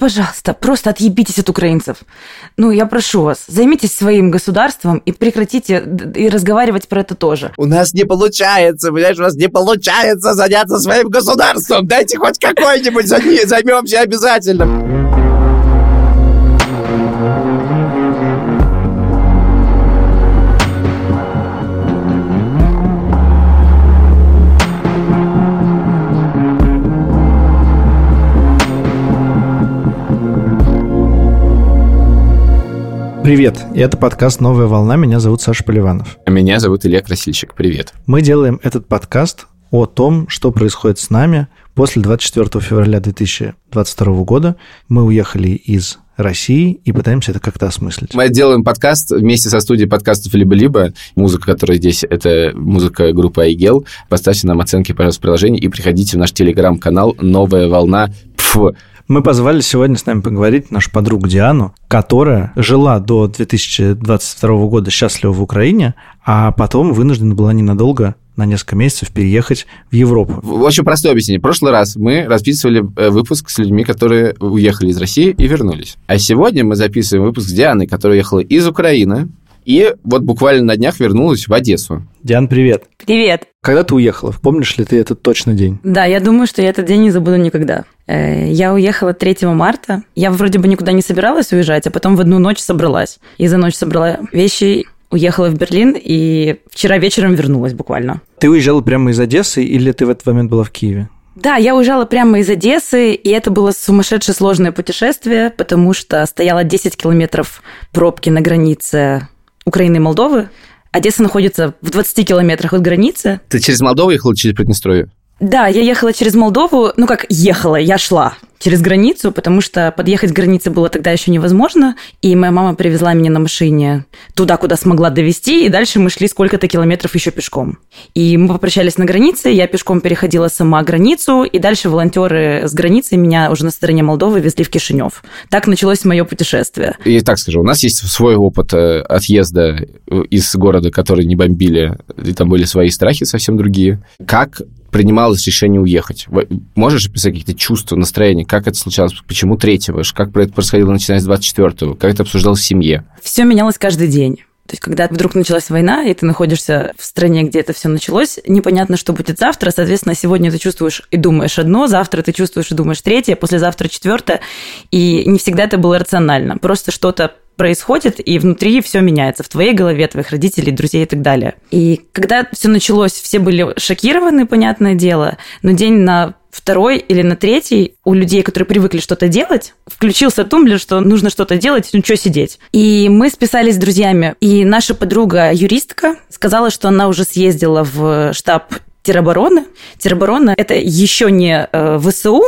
Пожалуйста, просто отъебитесь от украинцев. Ну, я прошу вас, займитесь своим государством и прекратите и разговаривать про это тоже. У нас не получается, понимаешь, у нас не получается заняться своим государством. Дайте хоть какой-нибудь займемся обязательно. Привет, и это подкаст «Новая волна». Меня зовут Саша Поливанов. А меня зовут Илья Красильщик. Привет. Мы делаем этот подкаст о том, что происходит с нами после 24 февраля 2022 года. Мы уехали из России и пытаемся это как-то осмыслить. Мы делаем подкаст вместе со студией подкастов «Либо-либо». Музыка, которая здесь, это музыка группы «Айгел». Поставьте нам оценки, пожалуйста, в приложении и приходите в наш телеграм-канал «Новая волна». Пф, мы позвали сегодня с нами поговорить нашу подругу Диану, которая жила до 2022 года счастливо в Украине, а потом вынуждена была ненадолго на несколько месяцев переехать в Европу. Очень простое объяснение. В прошлый раз мы расписывали э, выпуск с людьми, которые уехали из России и вернулись. А сегодня мы записываем выпуск с Дианой, которая уехала из Украины, и вот буквально на днях вернулась в Одессу. Диан, привет. Привет. Когда ты уехала? Помнишь ли ты этот точно день? Да, я думаю, что я этот день не забуду никогда. Э, я уехала 3 марта. Я вроде бы никуда не собиралась уезжать, а потом в одну ночь собралась. И за ночь собрала вещи, уехала в Берлин и вчера вечером вернулась буквально. Ты уезжала прямо из Одессы или ты в этот момент была в Киеве? Да, я уезжала прямо из Одессы, и это было сумасшедшее сложное путешествие, потому что стояло 10 километров пробки на границе Украины и Молдовы. Одесса находится в 20 километрах от границы. Ты через Молдову ехала через Приднестровье? Да, я ехала через Молдову, ну как ехала, я шла через границу, потому что подъехать к границе было тогда еще невозможно, и моя мама привезла меня на машине туда, куда смогла довести, и дальше мы шли сколько-то километров еще пешком. И мы попрощались на границе, я пешком переходила сама границу, и дальше волонтеры с границы меня уже на стороне Молдовы везли в Кишинев. Так началось мое путешествие. И так скажу, у нас есть свой опыт э, отъезда из города, который не бомбили, и там были свои страхи совсем другие. Как принималось решение уехать? Можешь описать какие-то чувства, настроения? Как это случалось? Почему третьего? Как это происходило, начиная с 24-го? Как это обсуждалось в семье? Все менялось каждый день. То есть, когда вдруг началась война, и ты находишься в стране, где это все началось, непонятно, что будет завтра. Соответственно, сегодня ты чувствуешь и думаешь одно, завтра ты чувствуешь и думаешь третье, послезавтра четвертое. И не всегда это было рационально. Просто что-то происходит, и внутри все меняется в твоей голове, твоих родителей, друзей и так далее. И когда все началось, все были шокированы, понятное дело, но день на второй или на третий у людей, которые привыкли что-то делать, включился тумблер, что нужно что-то делать, ну что сидеть. И мы списались с друзьями, и наша подруга юристка сказала, что она уже съездила в штаб теробороны. Тероборона – это еще не э, ВСУ,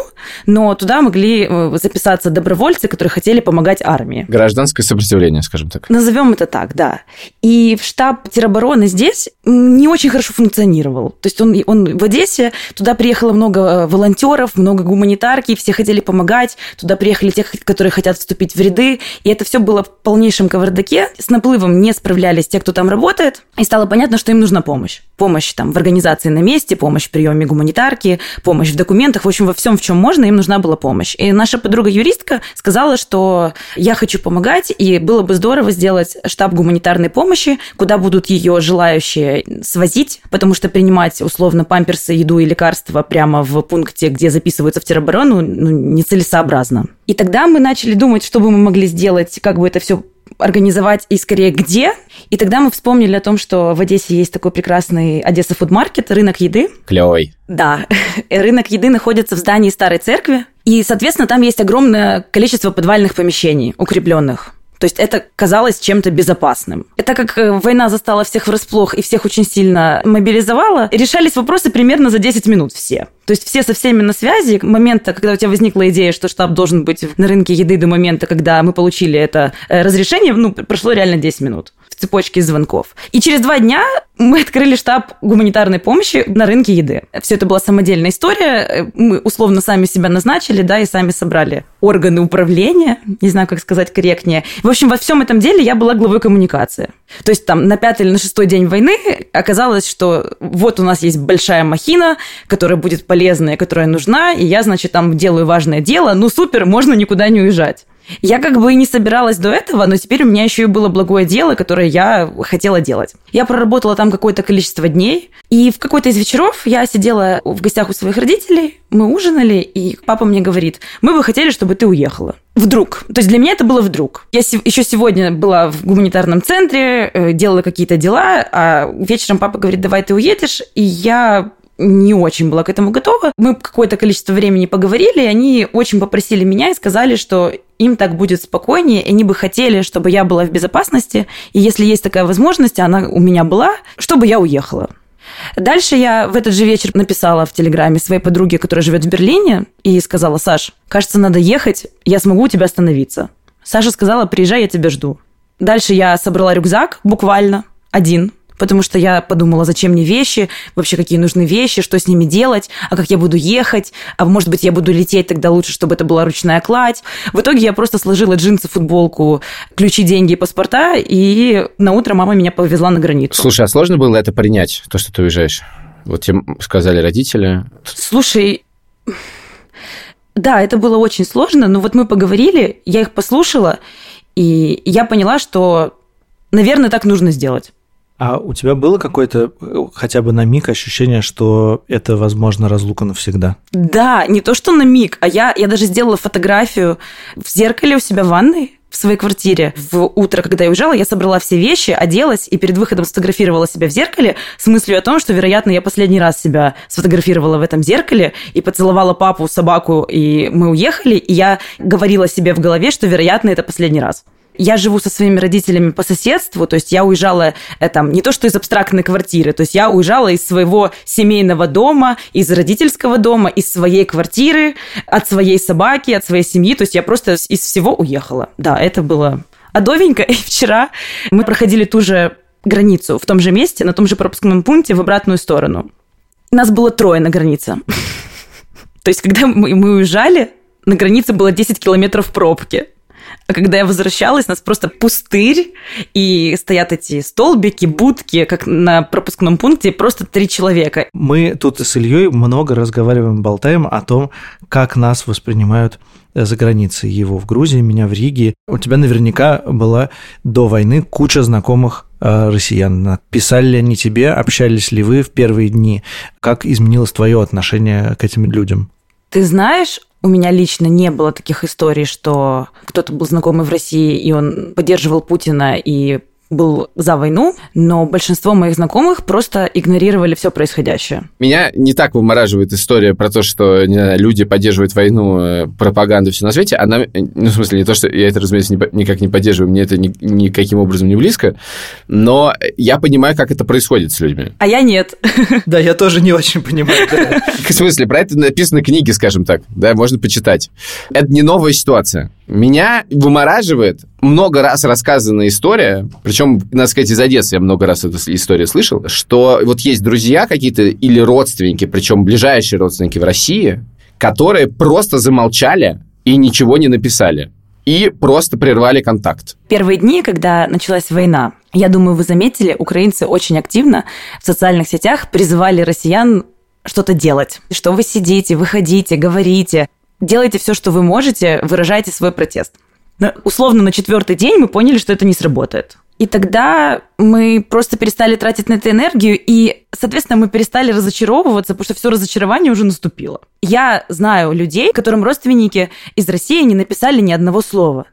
но туда могли э, записаться добровольцы, которые хотели помогать армии. Гражданское сопротивление, скажем так. Назовем это так, да. И штаб теробороны здесь не очень хорошо функционировал. То есть он, он в Одессе, туда приехало много э, волонтеров, много гуманитарки, все хотели помогать, туда приехали те, которые хотят вступить в ряды, и это все было в полнейшем кавардаке. С наплывом не справлялись те, кто там работает, и стало понятно, что им нужна помощь. Помощь там в организации на месте, помощь в приеме гуманитарки, помощь в документах, в общем, во всем, в чем можно, им нужна была помощь. И наша подруга-юристка сказала, что я хочу помогать, и было бы здорово сделать штаб гуманитарной помощи, куда будут ее желающие свозить, потому что принимать условно памперсы, еду и лекарства прямо в пункте, где записываются в тероборону, ну, нецелесообразно. И тогда мы начали думать, что бы мы могли сделать, как бы это все организовать и скорее где. И тогда мы вспомнили о том, что в Одессе есть такой прекрасный Одесса фудмаркет, рынок еды. Клевый. Да, рынок еды находится в здании старой церкви, и, соответственно, там есть огромное количество подвальных помещений, укрепленных. То есть это казалось чем-то безопасным. Так как э, война застала всех врасплох и всех очень сильно мобилизовала, решались вопросы примерно за 10 минут все. То есть все со всеми на связи. Момента, когда у тебя возникла идея, что штаб должен быть на рынке еды до момента, когда мы получили это э, разрешение, ну, прошло реально 10 минут цепочки звонков. И через два дня мы открыли штаб гуманитарной помощи на рынке еды. Все это была самодельная история. Мы условно сами себя назначили, да, и сами собрали органы управления, не знаю, как сказать корректнее. В общем, во всем этом деле я была главой коммуникации. То есть там на пятый или на шестой день войны оказалось, что вот у нас есть большая махина, которая будет полезная, которая нужна, и я, значит, там делаю важное дело, ну супер, можно никуда не уезжать. Я как бы и не собиралась до этого, но теперь у меня еще и было благое дело, которое я хотела делать. Я проработала там какое-то количество дней, и в какой-то из вечеров я сидела в гостях у своих родителей, мы ужинали, и папа мне говорит, мы бы хотели, чтобы ты уехала. Вдруг. То есть для меня это было вдруг. Я еще сегодня была в гуманитарном центре, э, делала какие-то дела, а вечером папа говорит, давай ты уедешь, и я не очень была к этому готова. Мы какое-то количество времени поговорили, и они очень попросили меня и сказали, что им так будет спокойнее, и они бы хотели, чтобы я была в безопасности, и если есть такая возможность, она у меня была, чтобы я уехала. Дальше я в этот же вечер написала в Телеграме своей подруге, которая живет в Берлине, и сказала, Саш, кажется, надо ехать, я смогу у тебя остановиться. Саша сказала, приезжай, я тебя жду. Дальше я собрала рюкзак, буквально, один, потому что я подумала, зачем мне вещи, вообще какие нужны вещи, что с ними делать, а как я буду ехать, а может быть, я буду лететь, тогда лучше, чтобы это была ручная кладь. В итоге я просто сложила джинсы, футболку, ключи, деньги и паспорта, и на утро мама меня повезла на границу. Слушай, а сложно было это принять, то, что ты уезжаешь? Вот тебе сказали родители. Слушай, да, это было очень сложно, но вот мы поговорили, я их послушала, и я поняла, что, наверное, так нужно сделать. А у тебя было какое-то э, хотя бы на миг ощущение, что это, возможно, разлука навсегда? Да, не то, что на миг, а я, я даже сделала фотографию в зеркале у себя в ванной, в своей квартире. В утро, когда я уезжала, я собрала все вещи, оделась и перед выходом сфотографировала себя в зеркале с мыслью о том, что, вероятно, я последний раз себя сфотографировала в этом зеркале и поцеловала папу, собаку, и мы уехали, и я говорила себе в голове, что, вероятно, это последний раз. Я живу со своими родителями по соседству, то есть я уезжала э, там не то что из абстрактной квартиры, то есть я уезжала из своего семейного дома, из родительского дома, из своей квартиры, от своей собаки, от своей семьи, то есть я просто из всего уехала. Да, это было адовенько, и вчера мы проходили ту же границу в том же месте, на том же пропускном пункте в обратную сторону. Нас было трое на границе. То есть, когда мы, мы уезжали, на границе было 10 километров пробки. А когда я возвращалась, у нас просто пустырь, и стоят эти столбики, будки, как на пропускном пункте, просто три человека. Мы тут с Ильей много разговариваем, болтаем о том, как нас воспринимают э, за границей. Его в Грузии, меня в Риге. У тебя наверняка была до войны куча знакомых э, россиян. Писали ли они тебе, общались ли вы в первые дни? Как изменилось твое отношение к этим людям? Ты знаешь, у меня лично не было таких историй, что кто-то был знакомый в России, и он поддерживал Путина и был за войну, но большинство моих знакомых просто игнорировали все происходящее. Меня не так вымораживает история про то, что не знаю, люди поддерживают войну, э, пропаганду, все на свете. Она, ну, в смысле, не то, что я это, разумеется, никак не поддерживаю, мне это ни, никаким образом не близко, но я понимаю, как это происходит с людьми. А я нет. Да, я тоже не очень понимаю. В смысле, про это написаны книги, скажем так, да, можно почитать. Это не новая ситуация. Меня вымораживает много раз рассказанная история, причем, надо сказать, из Одессы я много раз эту историю слышал, что вот есть друзья какие-то или родственники, причем ближайшие родственники в России, которые просто замолчали и ничего не написали. И просто прервали контакт. Первые дни, когда началась война, я думаю, вы заметили, украинцы очень активно в социальных сетях призывали россиян что-то делать. Что вы сидите, выходите, говорите, делайте все, что вы можете, выражайте свой протест. Но, условно, на четвертый день мы поняли, что это не сработает. И тогда мы просто перестали тратить на это энергию, и, соответственно, мы перестали разочаровываться, потому что все разочарование уже наступило. Я знаю людей, которым родственники из России не написали ни одного слова.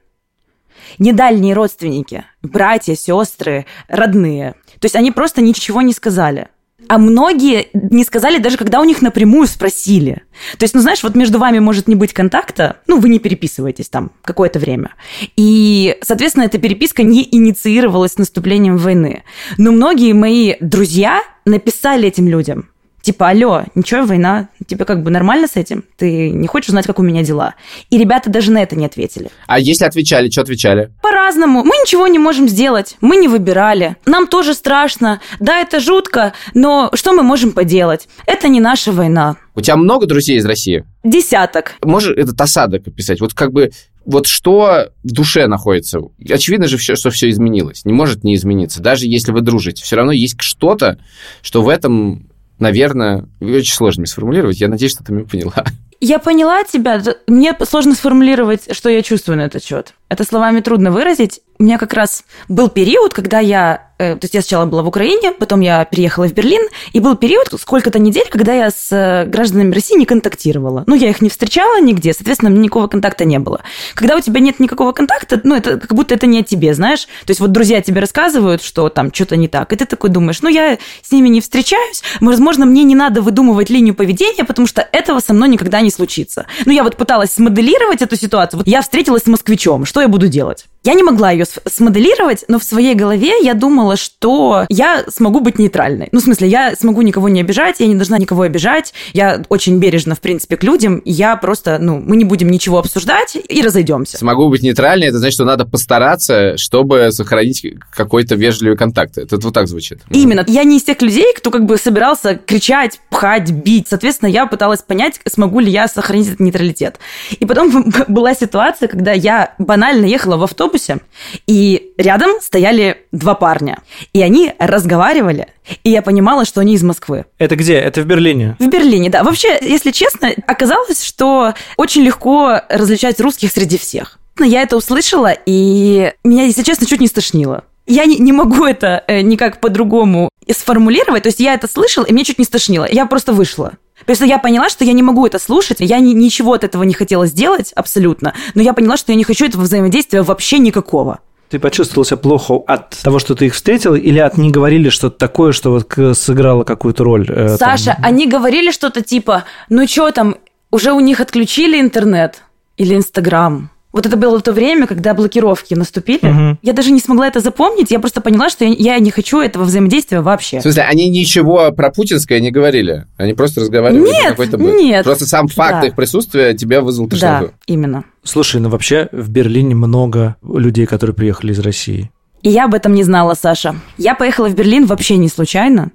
Не дальние родственники, братья, сестры, родные. То есть они просто ничего не сказали. А многие не сказали даже, когда у них напрямую спросили. То есть, ну, знаешь, вот между вами может не быть контакта, ну, вы не переписываетесь там какое-то время. И, соответственно, эта переписка не инициировалась наступлением войны. Но многие мои друзья написали этим людям. Типа, алло, ничего, война, тебе как бы нормально с этим? Ты не хочешь узнать, как у меня дела? И ребята даже на это не ответили. А если отвечали, что отвечали? По-разному. Мы ничего не можем сделать. Мы не выбирали. Нам тоже страшно. Да, это жутко, но что мы можем поделать? Это не наша война. У тебя много друзей из России? Десяток. Можешь этот осадок описать? Вот как бы вот что в душе находится? Очевидно же, все, что все изменилось. Не может не измениться. Даже если вы дружите, все равно есть что-то, что в этом наверное, очень сложно мне сформулировать. Я надеюсь, что ты меня поняла. Я поняла тебя. Мне сложно сформулировать, что я чувствую на этот счет. Это словами трудно выразить. У меня как раз был период, когда я Э, то есть я сначала была в Украине, потом я переехала в Берлин, и был период, сколько-то недель, когда я с э, гражданами России не контактировала. Ну, я их не встречала нигде, соответственно, никакого контакта не было. Когда у тебя нет никакого контакта, ну, это как будто это не о тебе, знаешь? То есть вот друзья тебе рассказывают, что там что-то не так, и ты такой думаешь, ну, я с ними не встречаюсь, возможно, мне не надо выдумывать линию поведения, потому что этого со мной никогда не случится. Ну, я вот пыталась смоделировать эту ситуацию. Вот я встретилась с москвичом, что я буду делать? Я не могла ее смоделировать, но в своей голове я думала, что я смогу быть нейтральной. Ну, в смысле, я смогу никого не обижать, я не должна никого обижать, я очень бережна, в принципе, к людям, я просто, ну, мы не будем ничего обсуждать и разойдемся. Смогу быть нейтральной, это значит, что надо постараться, чтобы сохранить какой-то вежливый контакт. Это вот так звучит. Именно. Я не из тех людей, кто как бы собирался кричать, пхать, бить. Соответственно, я пыталась понять, смогу ли я сохранить этот нейтралитет. И потом была ситуация, когда я банально ехала в автобус, автобусе, и рядом стояли два парня. И они разговаривали, и я понимала, что они из Москвы. Это где? Это в Берлине? В Берлине, да. Вообще, если честно, оказалось, что очень легко различать русских среди всех. Я это услышала, и меня, если честно, чуть не стошнило. Я не, не могу это э, никак по-другому сформулировать. То есть я это слышала, и мне чуть не стошнило. Я просто вышла. Что я поняла, что я не могу это слушать, я ни, ничего от этого не хотела сделать абсолютно, но я поняла, что я не хочу этого взаимодействия вообще никакого. Ты почувствовал себя плохо от того, что ты их встретил, или от не говорили что-то такое, что вот сыграло какую-то роль? Э, Саша, там? они говорили что-то типа, ну что там, уже у них отключили интернет или Инстаграм? Вот это было то время, когда блокировки наступили. Угу. Я даже не смогла это запомнить. Я просто поняла, что я, не хочу этого взаимодействия вообще. В смысле, они ничего про путинское не говорили? Они просто разговаривали нет? Нет. Просто сам факт да. их присутствия тебя вызвал тошноту. Да, именно. Слушай, ну вообще в Берлине много людей, которые приехали из России. И я об этом не знала, Саша. Я поехала в Берлин вообще не случайно.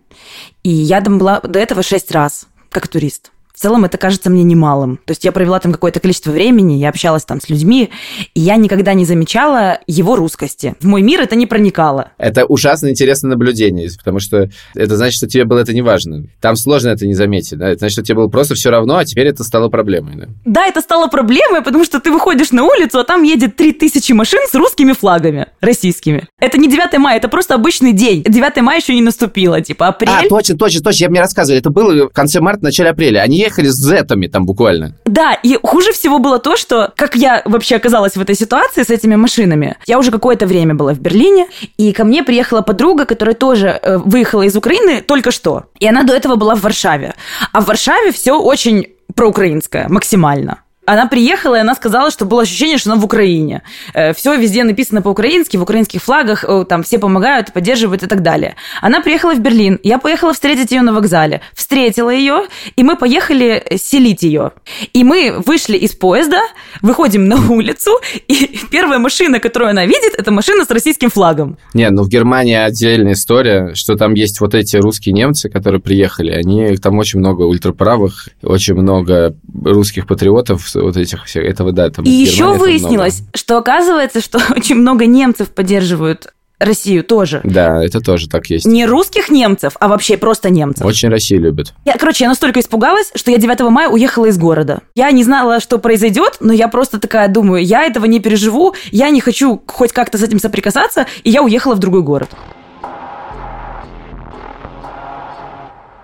И я там была до этого шесть раз, как турист. В целом это кажется мне немалым. То есть я провела там какое-то количество времени, я общалась там с людьми, и я никогда не замечала его русскости. В мой мир это не проникало. Это ужасно интересное наблюдение, потому что это значит, что тебе было это не важно. Там сложно это не заметить. Да? Это значит, что тебе было просто все равно, а теперь это стало проблемой. Да? да, это стало проблемой, потому что ты выходишь на улицу, а там едет 3000 машин с русскими флагами, российскими. Это не 9 мая, это просто обычный день. 9 мая еще не наступило, типа апрель. А, точно, точно, точно, я мне рассказывали. Это было в конце марта, начале апреля. Они ехали с зетами там буквально. Да, и хуже всего было то, что как я вообще оказалась в этой ситуации с этими машинами. Я уже какое-то время была в Берлине, и ко мне приехала подруга, которая тоже э, выехала из Украины только что. И она до этого была в Варшаве. А в Варшаве все очень проукраинское, максимально. Она приехала, и она сказала, что было ощущение, что она в Украине. Э, все везде написано по-украински, в украинских флагах, э, там все помогают, поддерживают и так далее. Она приехала в Берлин, я поехала встретить ее на вокзале, встретила ее, и мы поехали селить ее. И мы вышли из поезда, выходим на улицу, и первая машина, которую она видит, это машина с российским флагом. Не, ну в Германии отдельная история, что там есть вот эти русские немцы, которые приехали, они, там очень много ультраправых, очень много русских патриотов, вот этих всех, этого, да. Там и еще выяснилось, много. что оказывается, что очень много немцев поддерживают Россию тоже. Да, это тоже так есть. Не русских немцев, а вообще просто немцев. Очень Россию любят. Я, короче, я настолько испугалась, что я 9 мая уехала из города. Я не знала, что произойдет, но я просто такая думаю, я этого не переживу, я не хочу хоть как-то с этим соприкасаться, и я уехала в другой город.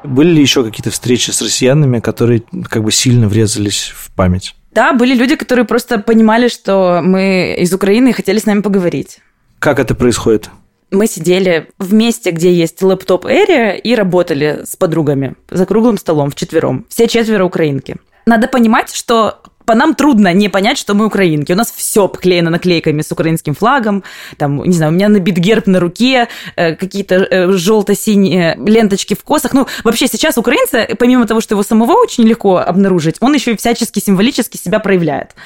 Были ли еще какие-то встречи с россиянами, которые как бы сильно врезались в память? Да, были люди, которые просто понимали, что мы из Украины и хотели с нами поговорить. Как это происходит? Мы сидели в месте, где есть лэптоп Area, и работали с подругами за круглым столом вчетвером. Все четверо украинки. Надо понимать, что по нам трудно не понять, что мы украинки. У нас все обклеено наклейками с украинским флагом. Там, не знаю, у меня набит герб на руке, э, какие-то э, желто-синие ленточки в косах. Ну, вообще сейчас украинцы, помимо того, что его самого очень легко обнаружить, он еще и всячески символически себя проявляет.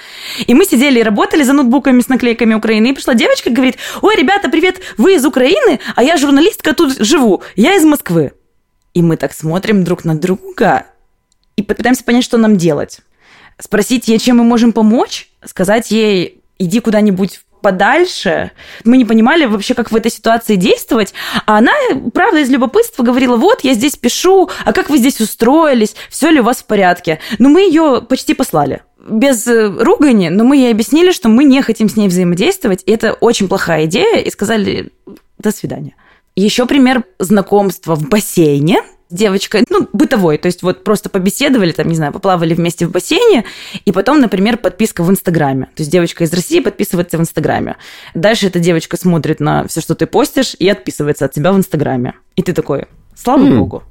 И мы сидели и работали за ноутбуками с наклейками Украины, и пришла девочка и говорит, ой, ребята, привет, вы из Украины, а я журналистка тут живу, я из Москвы. И мы так смотрим друг на друга и пытаемся понять, что нам делать. Спросить ей, чем мы можем помочь, сказать ей, иди куда-нибудь подальше. Мы не понимали вообще, как в этой ситуации действовать. А она, правда, из любопытства говорила, вот, я здесь пишу, а как вы здесь устроились, все ли у вас в порядке? Но мы ее почти послали без э, ругани, но мы ей объяснили, что мы не хотим с ней взаимодействовать, и это очень плохая идея, и сказали «до свидания». Еще пример знакомства в бассейне – девочкой, ну, бытовой, то есть вот просто побеседовали, там, не знаю, поплавали вместе в бассейне, и потом, например, подписка в Инстаграме. То есть девочка из России подписывается в Инстаграме. Дальше эта девочка смотрит на все, что ты постишь, и отписывается от тебя в Инстаграме. И ты такой, слава mm. богу.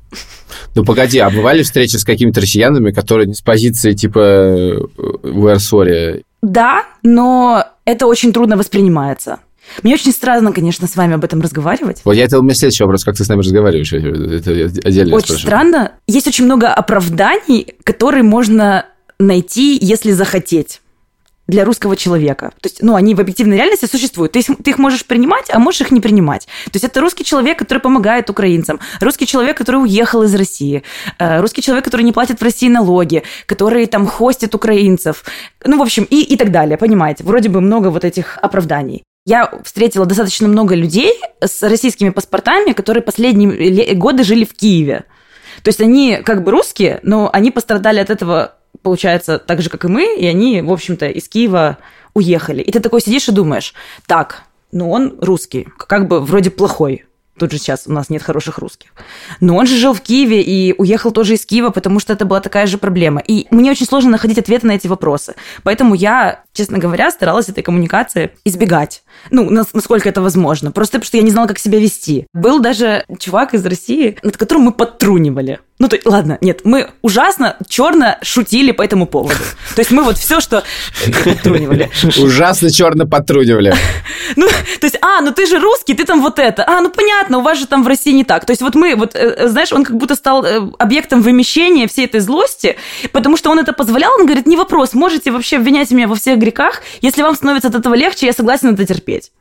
Ну, погоди, а бывали встречи с какими-то россиянами, которые с позиции типа «we're sorry»? Да, но это очень трудно воспринимается. Мне очень странно, конечно, с вами об этом разговаривать. Вот я это у меня следующий вопрос, как ты с нами разговариваешь, это отдельно Очень спрашиваю. странно. Есть очень много оправданий, которые можно найти, если захотеть для русского человека. То есть, ну, они в объективной реальности существуют. Ты, ты их можешь принимать, а можешь их не принимать. То есть, это русский человек, который помогает украинцам, русский человек, который уехал из России, э, русский человек, который не платит в России налоги, который там хостит украинцев, ну, в общем, и, и так далее, понимаете? Вроде бы много вот этих оправданий. Я встретила достаточно много людей с российскими паспортами, которые последние годы жили в Киеве. То есть они как бы русские, но они пострадали от этого, получается, так же, как и мы, и они, в общем-то, из Киева уехали. И ты такой сидишь и думаешь, так, ну он русский, как бы вроде плохой, Тут же сейчас у нас нет хороших русских. Но он же жил в Киеве и уехал тоже из Киева, потому что это была такая же проблема. И мне очень сложно находить ответы на эти вопросы. Поэтому я, честно говоря, старалась этой коммуникации избегать. Ну, насколько это возможно. Просто потому что я не знала, как себя вести. Был даже чувак из России, над которым мы подтрунивали. Ну, то, ладно, нет, мы ужасно черно шутили по этому поводу. То есть мы вот все, что подтрунивали. Ужасно черно подтрунивали. Ну, то есть, а, ну ты же русский, ты там вот это. А, ну понятно, у вас же там в России не так. То есть вот мы, вот, э, знаешь, он как будто стал э, объектом вымещения всей этой злости, потому что он это позволял, он говорит, не вопрос, можете вообще обвинять меня во всех грехах, если вам становится от этого легче, я согласен это терпеть.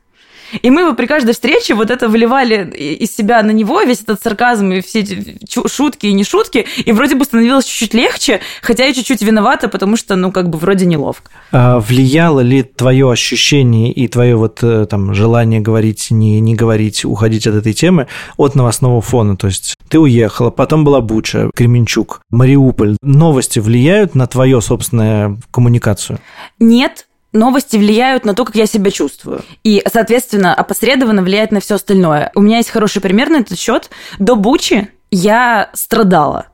И мы бы при каждой встрече вот это выливали из себя на него, весь этот сарказм и все эти шутки и не шутки, и вроде бы становилось чуть-чуть легче, хотя я чуть-чуть виновата, потому что, ну, как бы вроде неловко. А влияло ли твое ощущение и твое вот э, там желание говорить, не, не говорить, уходить от этой темы от новостного фона? То есть ты уехала, потом была Буча, Кременчук, Мариуполь. Новости влияют на твою собственную коммуникацию? Нет, новости влияют на то, как я себя чувствую. И, соответственно, опосредованно влияет на все остальное. У меня есть хороший пример на этот счет. До Бучи я страдала.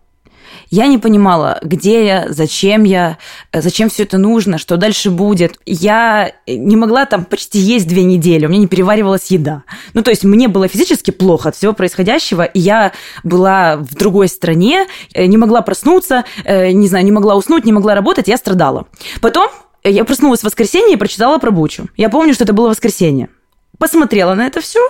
Я не понимала, где я, зачем я, зачем все это нужно, что дальше будет. Я не могла там почти есть две недели, у меня не переваривалась еда. Ну, то есть мне было физически плохо от всего происходящего, и я была в другой стране, э, не могла проснуться, э, не знаю, не могла уснуть, не могла работать, я страдала. Потом я проснулась в воскресенье и прочитала про Бучу. Я помню, что это было воскресенье. Посмотрела на это все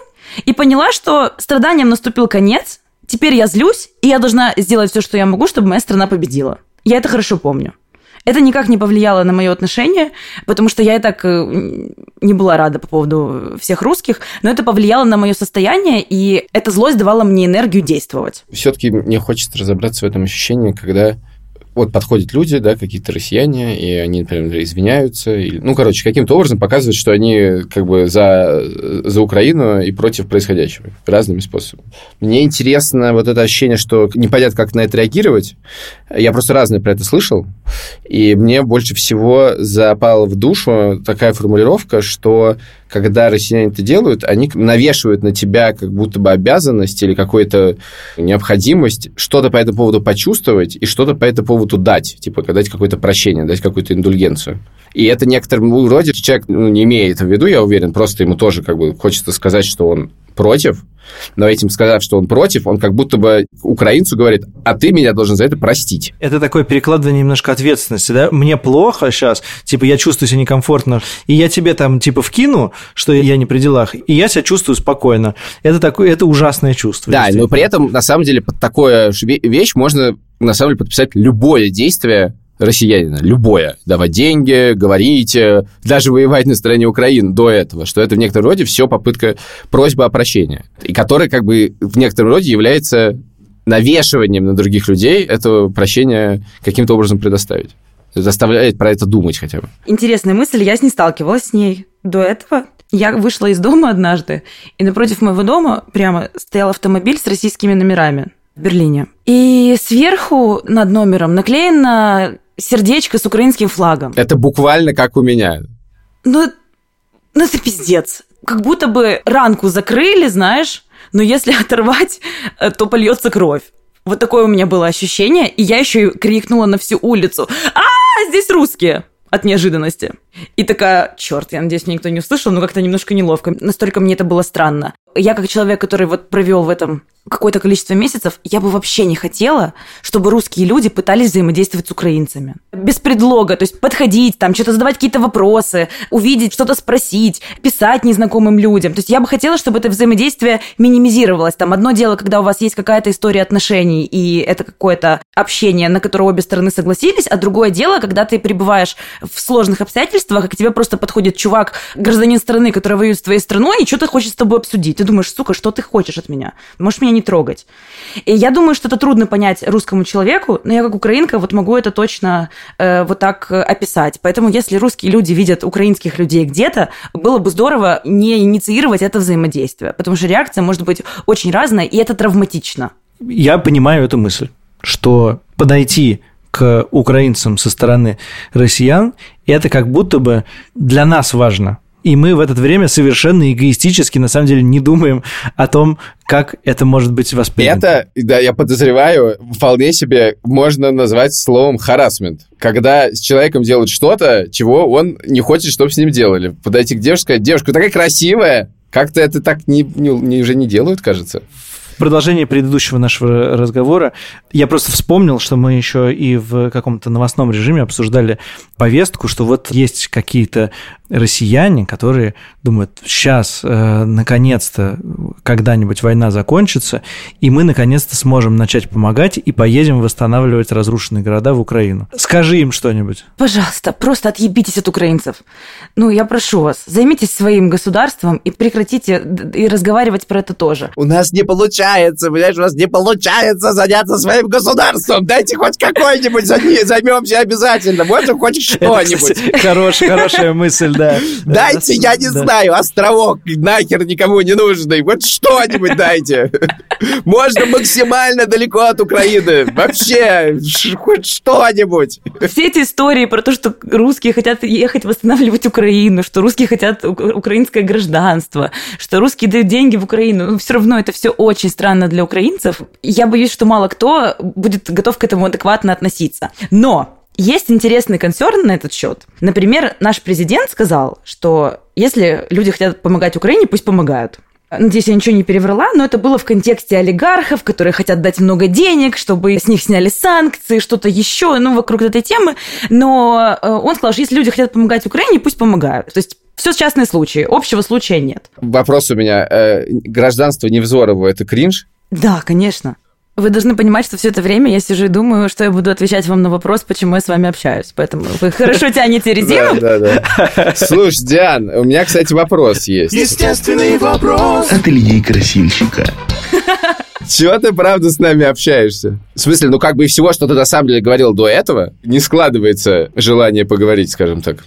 и поняла, что страданиям наступил конец. Теперь я злюсь, и я должна сделать все, что я могу, чтобы моя страна победила. Я это хорошо помню. Это никак не повлияло на мое отношение, потому что я и так э, не была рада по поводу всех русских, но это повлияло на мое состояние, и эта злость давала мне энергию действовать. Все-таки мне хочется разобраться в этом ощущении, когда вот подходят люди, да, какие-то россияне, и они, например, извиняются, или, ну, короче, каким-то образом показывают, что они как бы за, за Украину и против происходящего разными способами. Мне интересно вот это ощущение, что непонятно, как на это реагировать. Я просто разное про это слышал, и мне больше всего запала в душу такая формулировка, что когда россияне это делают, они навешивают на тебя как будто бы обязанность или какую-то необходимость что-то по этому поводу почувствовать и что-то по этому поводу дать. Типа, дать какое-то прощение, дать какую-то индульгенцию. И это некоторым роде человек ну, не имеет в виду, я уверен, просто ему тоже как бы хочется сказать, что он против, но этим сказав, что он против, он как будто бы украинцу говорит, а ты меня должен за это простить. Это такое перекладывание немножко ответственности, да? Мне плохо сейчас, типа я чувствую себя некомфортно, и я тебе там типа вкину, что я не при делах, и я себя чувствую спокойно. Это такое, это ужасное чувство. Да, но при этом на самом деле под такое вещь можно на самом деле подписать любое действие россиянина, любое, давать деньги, говорить, э, даже воевать на стороне Украины до этого, что это в некотором роде все попытка, просьба о прощении, и которая как бы в некотором роде является навешиванием на других людей это прощение каким-то образом предоставить. Заставляет про это думать хотя бы. Интересная мысль, я с ней сталкивалась с ней до этого. Я вышла из дома однажды, и напротив моего дома прямо стоял автомобиль с российскими номерами в Берлине. И сверху над номером наклеено сердечко с украинским флагом. Это буквально как у меня. Ну, ну это пиздец. Как будто бы ранку закрыли, знаешь, но если оторвать, э, то польется кровь. Вот такое у меня было ощущение, и я еще и крикнула на всю улицу. А, здесь русские! От неожиданности. И такая, черт, я надеюсь, меня никто не услышал, но как-то немножко неловко. Настолько мне это было странно. Я как человек, который вот провел в этом какое-то количество месяцев, я бы вообще не хотела, чтобы русские люди пытались взаимодействовать с украинцами. Без предлога, то есть подходить, там, что-то задавать какие-то вопросы, увидеть, что-то спросить, писать незнакомым людям. То есть я бы хотела, чтобы это взаимодействие минимизировалось. Там одно дело, когда у вас есть какая-то история отношений, и это какое-то общение, на которое обе стороны согласились, а другое дело, когда ты пребываешь в сложных обстоятельствах, и к тебе просто подходит чувак, гражданин страны, который воюет с твоей страной, и что-то хочет с тобой обсудить. Ты думаешь, сука, что ты хочешь от меня? Можешь меня не трогать. И я думаю, что это трудно понять русскому человеку, но я как украинка вот могу это точно э, вот так описать. Поэтому если русские люди видят украинских людей где-то, было бы здорово не инициировать это взаимодействие, потому что реакция может быть очень разная, и это травматично. Я понимаю эту мысль, что подойти к украинцам со стороны россиян, это как будто бы для нас важно – и мы в это время совершенно эгоистически, на самом деле, не думаем о том, как это может быть воспринято. Это, да, я подозреваю, вполне себе можно назвать словом харасмент. Когда с человеком делают что-то, чего он не хочет, чтобы с ним делали. Подойти к девушке сказать, девушка, такая красивая, как-то это так не, не, не, уже не делают, кажется продолжение предыдущего нашего разговора, я просто вспомнил, что мы еще и в каком-то новостном режиме обсуждали повестку, что вот есть какие-то россияне, которые думают, сейчас, э, наконец-то, когда-нибудь война закончится, и мы наконец-то сможем начать помогать и поедем восстанавливать разрушенные города в Украину. Скажи им что-нибудь. Пожалуйста, просто отъебитесь от украинцев. Ну, я прошу вас, займитесь своим государством и прекратите и разговаривать про это тоже. У нас не получается, понимаешь, у нас не получается заняться своим государством. Дайте хоть какой-нибудь займемся обязательно. Может, хоть что-нибудь. Хорошая, хорошая мысль. Дайте, я не знаю, островок нахер никому не нужный. Вот что-нибудь дайте. Можно максимально далеко от Украины. Вообще, хоть что-нибудь. Все эти истории про то, что русские хотят ехать восстанавливать Украину, что русские хотят украинское гражданство, что русские дают деньги в Украину, но ну, все равно это все очень странно для украинцев. Я боюсь, что мало кто будет готов к этому адекватно относиться. Но есть интересный концерн на этот счет. Например, наш президент сказал, что если люди хотят помогать Украине, пусть помогают. Надеюсь, я ничего не переврала, но это было в контексте олигархов, которые хотят дать много денег, чтобы с них сняли санкции, что-то еще, ну, вокруг этой темы. Но э, он сказал, что если люди хотят помогать Украине, пусть помогают. То есть все частные случаи, общего случая нет. Вопрос у меня. Э, гражданство Невзорова – это кринж? Да, конечно. Вы должны понимать, что все это время я сижу и думаю, что я буду отвечать вам на вопрос, почему я с вами общаюсь. Поэтому вы хорошо тянете резину. Да, да, да. Слушай, Диан, у меня, кстати, вопрос есть. Естественный вопрос. От Ильи Красильщика. Чего ты, правда, с нами общаешься? В смысле, ну как бы и всего, что ты на самом деле говорил до этого, не складывается желание поговорить, скажем так.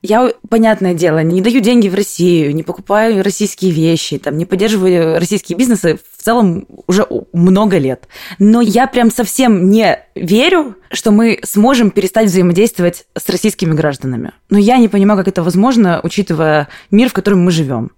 Я, понятное дело, не даю деньги в Россию, не покупаю российские вещи, там, не поддерживаю российские бизнесы в целом уже много лет. Но я прям совсем не верю, что мы сможем перестать взаимодействовать с российскими гражданами. Но я не понимаю, как это возможно, учитывая мир, в котором мы живем.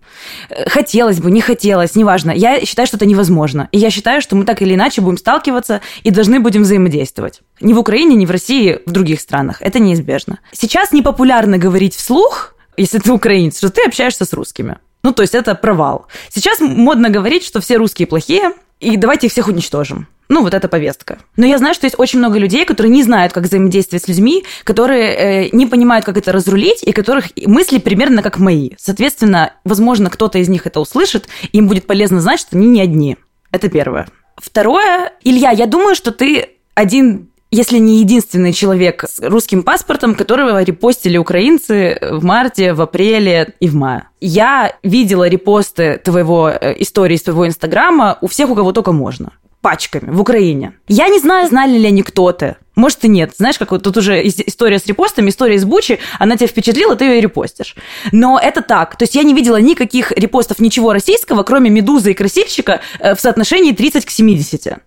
Хотелось бы, не хотелось, неважно. Я считаю, что это невозможно. И я считаю, что мы так или иначе будем сталкиваться и должны будем взаимодействовать. Ни в Украине, ни в России, в других странах. Это неизбежно. Сейчас непопулярно говорить вслух, если ты украинец, что ты общаешься с русскими. Ну, то есть это провал. Сейчас модно говорить, что все русские плохие, и давайте их всех уничтожим. Ну, вот эта повестка. Но я знаю, что есть очень много людей, которые не знают, как взаимодействовать с людьми, которые э, не понимают, как это разрулить, и которых мысли примерно как мои. Соответственно, возможно, кто-то из них это услышит, и им будет полезно знать, что они не одни. Это первое. Второе, Илья, я думаю, что ты один если не единственный человек с русским паспортом, которого репостили украинцы в марте, в апреле и в мае. Я видела репосты твоего э, истории твоего инстаграма у всех, у кого только можно пачками в Украине. Я не знаю, знали ли они кто-то. Может и нет. Знаешь, как вот тут уже история с репостами, история из Бучи, она тебя впечатлила, ты ее репостишь. Но это так. То есть я не видела никаких репостов ничего российского, кроме «Медузы» и «Красильщика» э, в соотношении 30 к 70.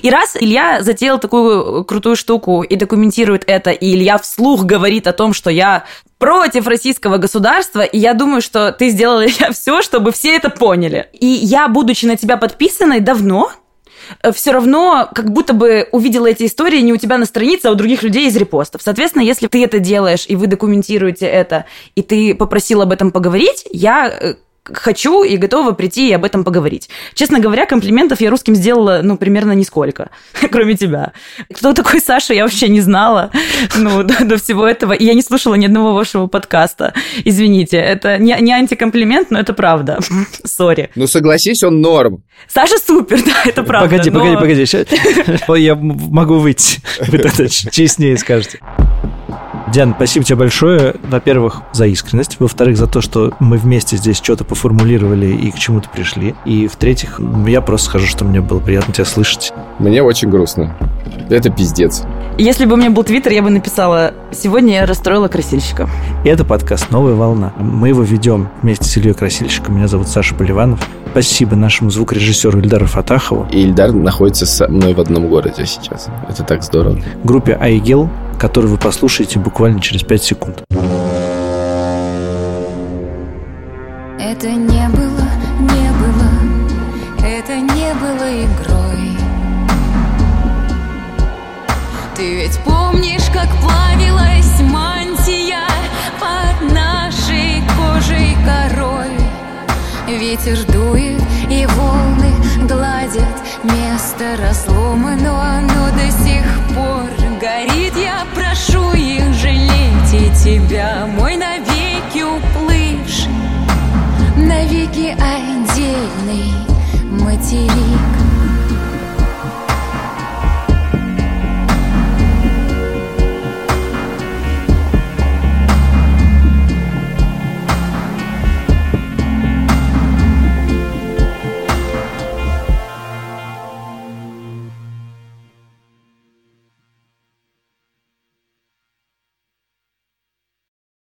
И раз Илья затеял такую крутую штуку и документирует это, и Илья вслух говорит о том, что я против российского государства, и я думаю, что ты сделала все, чтобы все это поняли. И я, будучи на тебя подписанной давно, Э, все равно как будто бы увидела эти истории не у тебя на странице, а у других людей из репостов. Соответственно, если ты это делаешь, и вы документируете это, и ты попросил об этом поговорить, я э, хочу и готова прийти и об этом поговорить. Честно говоря, комплиментов я русским сделала, ну, примерно нисколько, кроме тебя. Кто такой Саша, я вообще не знала, ну, до, до всего этого. И я не слушала ни одного вашего подкаста. Извините, это не, не антикомплимент, но это правда. Сори. Ну, согласись, он норм. Саша супер, да, это правда. Погоди, но... погоди, погоди. Сейчас... Я могу выйти. Вы честнее скажете. Диан, спасибо тебе большое, во-первых, за искренность, во-вторых, за то, что мы вместе здесь что-то поформулировали и к чему-то пришли, и в-третьих, я просто скажу, что мне было приятно тебя слышать. Мне очень грустно. Это пиздец. Если бы у меня был твиттер, я бы написала «Сегодня я расстроила красильщика». И это подкаст «Новая волна». Мы его ведем вместе с Ильей Красильщиком. Меня зовут Саша Поливанов. Спасибо нашему звукорежиссеру Ильдару Фатахову. И Ильдар находится со мной в одном городе сейчас. Это так здорово. Группе Айгел, которую вы послушаете буквально через 5 секунд. Это не было, не было, это не было игрой. Ты ведь помнишь, как плавилась мантия под нашей кожей корой? Ветер дует и волны гладят Место разломано, оно до сих пор горит Я прошу их жалеть и тебя, мой навеки уплывший. Навеки отдельный материк